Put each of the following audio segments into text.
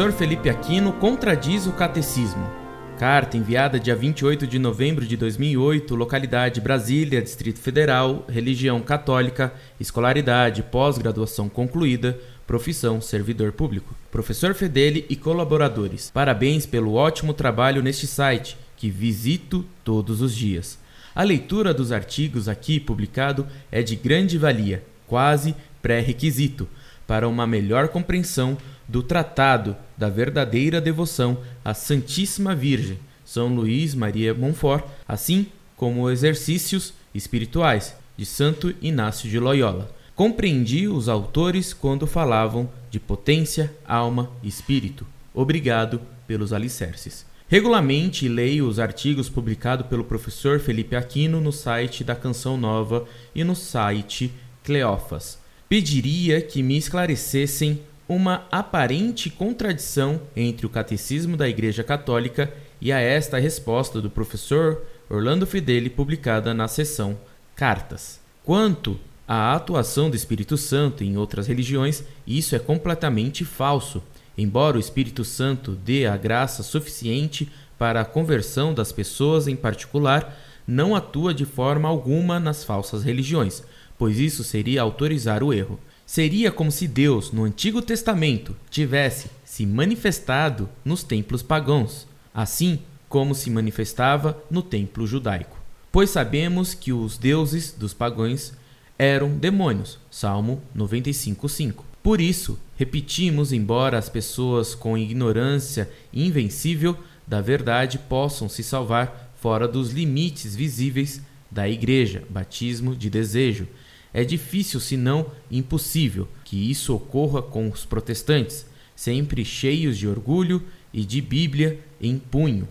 Professor Felipe Aquino contradiz o catecismo. Carta enviada dia 28 de novembro de 2008, localidade Brasília, Distrito Federal, religião católica, escolaridade, pós-graduação concluída, profissão servidor público. Professor Fedeli e colaboradores, parabéns pelo ótimo trabalho neste site, que visito todos os dias. A leitura dos artigos aqui publicado é de grande valia, quase pré-requisito, para uma melhor compreensão do Tratado da Verdadeira Devoção à Santíssima Virgem, São Luís Maria Montfort, assim como exercícios espirituais de Santo Inácio de Loyola. Compreendi os autores quando falavam de potência, alma e espírito. Obrigado pelos alicerces. Regularmente leio os artigos publicados pelo professor Felipe Aquino no site da Canção Nova e no site Cleófas. Pediria que me esclarecessem uma aparente contradição entre o Catecismo da Igreja Católica e a esta resposta do professor Orlando Fedeli publicada na seção Cartas. Quanto à atuação do Espírito Santo em outras religiões, isso é completamente falso. Embora o Espírito Santo dê a graça suficiente para a conversão das pessoas em particular, não atua de forma alguma nas falsas religiões, pois isso seria autorizar o erro. Seria como se Deus, no Antigo Testamento, tivesse se manifestado nos templos pagãos, assim como se manifestava no templo judaico. Pois sabemos que os deuses dos pagãos eram demônios. Salmo 95:5. Por isso, repetimos, embora as pessoas com ignorância invencível da verdade possam se salvar fora dos limites visíveis da igreja, batismo de desejo, é difícil, se não impossível, que isso ocorra com os protestantes, sempre cheios de orgulho e de Bíblia em punho,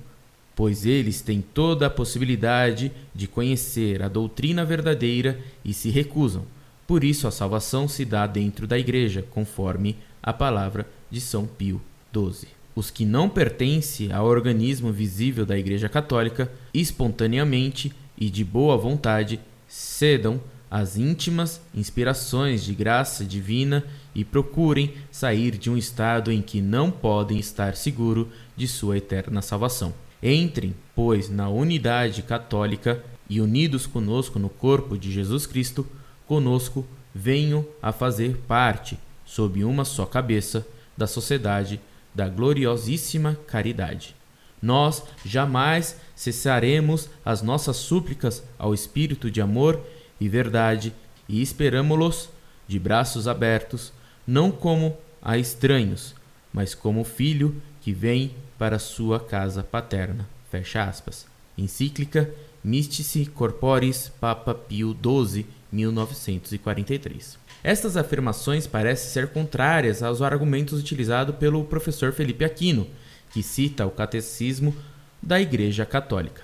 pois eles têm toda a possibilidade de conhecer a doutrina verdadeira e se recusam. Por isso a salvação se dá dentro da igreja, conforme a palavra de São Pio XII. Os que não pertencem ao organismo visível da Igreja Católica, espontaneamente e de boa vontade, cedam as íntimas inspirações de graça divina e procurem sair de um estado em que não podem estar seguros de sua eterna salvação. Entrem, pois, na unidade católica e unidos conosco no corpo de Jesus Cristo, conosco venham a fazer parte, sob uma só cabeça, da sociedade da gloriosíssima caridade. Nós jamais cessaremos as nossas súplicas ao Espírito de amor e verdade, e esperamo-los de braços abertos, não como a estranhos, mas como filho que vem para sua casa paterna. Fecha aspas. Encíclica Mystici Corporis Papa Pio XII, 1943. Estas afirmações parecem ser contrárias aos argumentos utilizados pelo professor Felipe Aquino, que cita o Catecismo da Igreja Católica.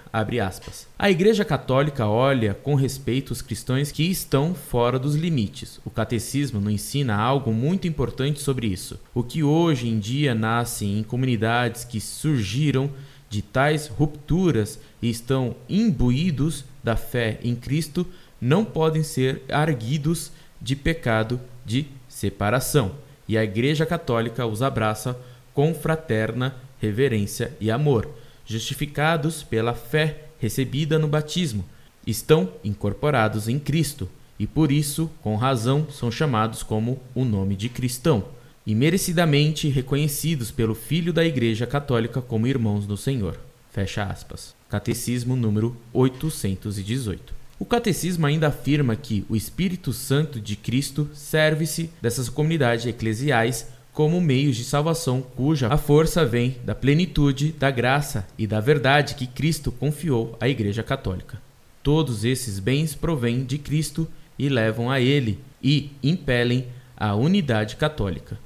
A Igreja Católica olha com respeito os cristãos que estão fora dos limites. O catecismo nos ensina algo muito importante sobre isso. O que hoje em dia nasce em comunidades que surgiram de tais rupturas e estão imbuídos da fé em Cristo não podem ser arguidos de pecado de separação. E a Igreja Católica os abraça com fraterna reverência e amor justificados pela fé recebida no batismo, estão incorporados em Cristo e por isso, com razão, são chamados como o nome de cristão e merecidamente reconhecidos pelo Filho da Igreja Católica como irmãos do Senhor. Fecha aspas. Catecismo número 818. O catecismo ainda afirma que o Espírito Santo de Cristo serve-se dessas comunidades eclesiais como meios de salvação, cuja a força vem da plenitude da graça e da verdade que Cristo confiou à Igreja Católica. Todos esses bens provêm de Cristo e levam a Ele e impelem a unidade católica.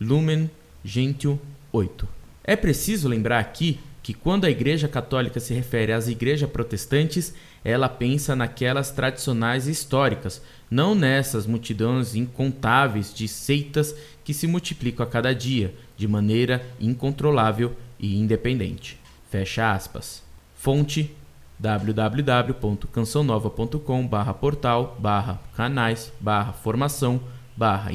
Lumen Gentium 8. É preciso lembrar aqui que quando a Igreja Católica se refere às igrejas protestantes, ela pensa naquelas tradicionais históricas, não nessas multidões incontáveis de seitas que se multiplicam a cada dia, de maneira incontrolável e independente. Fecha aspas. Fonte www.cançãonova.com barra portal barra canais barra formação barra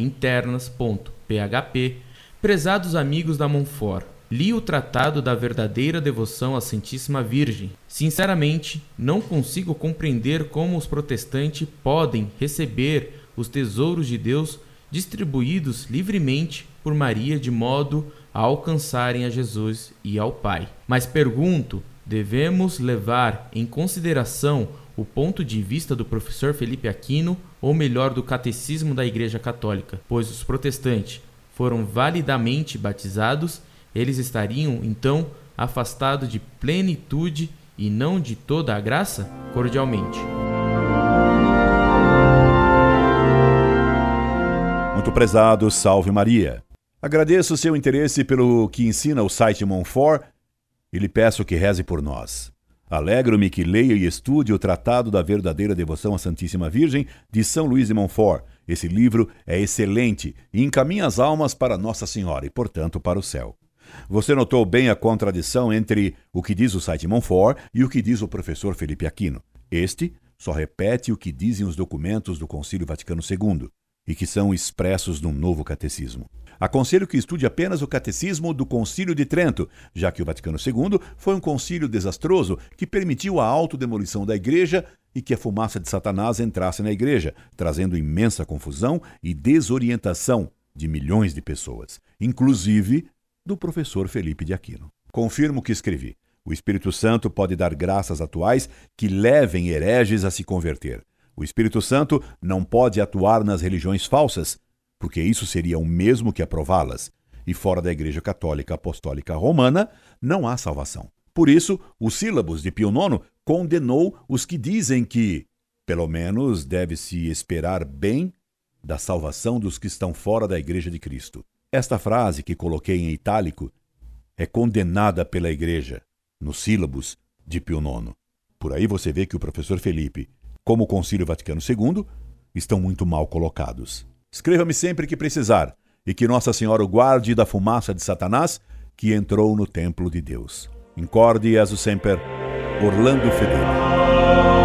Prezados amigos da Montfort, li o Tratado da Verdadeira Devoção à Santíssima Virgem. Sinceramente, não consigo compreender como os protestantes podem receber os tesouros de Deus distribuídos livremente por Maria de modo a alcançarem a Jesus e ao Pai. Mas pergunto, devemos levar em consideração o ponto de vista do professor Felipe Aquino, ou melhor, do catecismo da Igreja Católica, pois os protestantes foram validamente batizados, eles estariam então afastados de plenitude e não de toda a graça? Cordialmente. Muito prezado, salve Maria. Agradeço o seu interesse pelo que ensina o site Monfort e lhe peço que reze por nós. Alegro-me que leia e estude o Tratado da Verdadeira Devoção à Santíssima Virgem de São Luís de Montfort. Esse livro é excelente e encaminha as almas para Nossa Senhora e, portanto, para o céu. Você notou bem a contradição entre o que diz o site Montfort e o que diz o professor Felipe Aquino. Este só repete o que dizem os documentos do Concílio Vaticano II e que são expressos num novo catecismo. Aconselho que estude apenas o Catecismo do Concílio de Trento, já que o Vaticano II foi um concílio desastroso que permitiu a autodemolição da Igreja e que a fumaça de Satanás entrasse na Igreja, trazendo imensa confusão e desorientação de milhões de pessoas, inclusive do professor Felipe de Aquino. Confirmo o que escrevi. O Espírito Santo pode dar graças atuais que levem hereges a se converter. O Espírito Santo não pode atuar nas religiões falsas, porque isso seria o mesmo que aprová-las, e fora da Igreja Católica Apostólica Romana não há salvação. Por isso, o sílabus de Pio IX condenou os que dizem que, pelo menos, deve-se esperar bem da salvação dos que estão fora da Igreja de Cristo. Esta frase, que coloquei em itálico, é condenada pela Igreja, no sílabus de Pio IX. Por aí você vê que o professor Felipe, como o Concílio Vaticano II, estão muito mal colocados. Escreva-me sempre que precisar, e que Nossa Senhora o guarde da fumaça de Satanás que entrou no templo de Deus. Incorde Jesus Semper, Orlando Fedeli.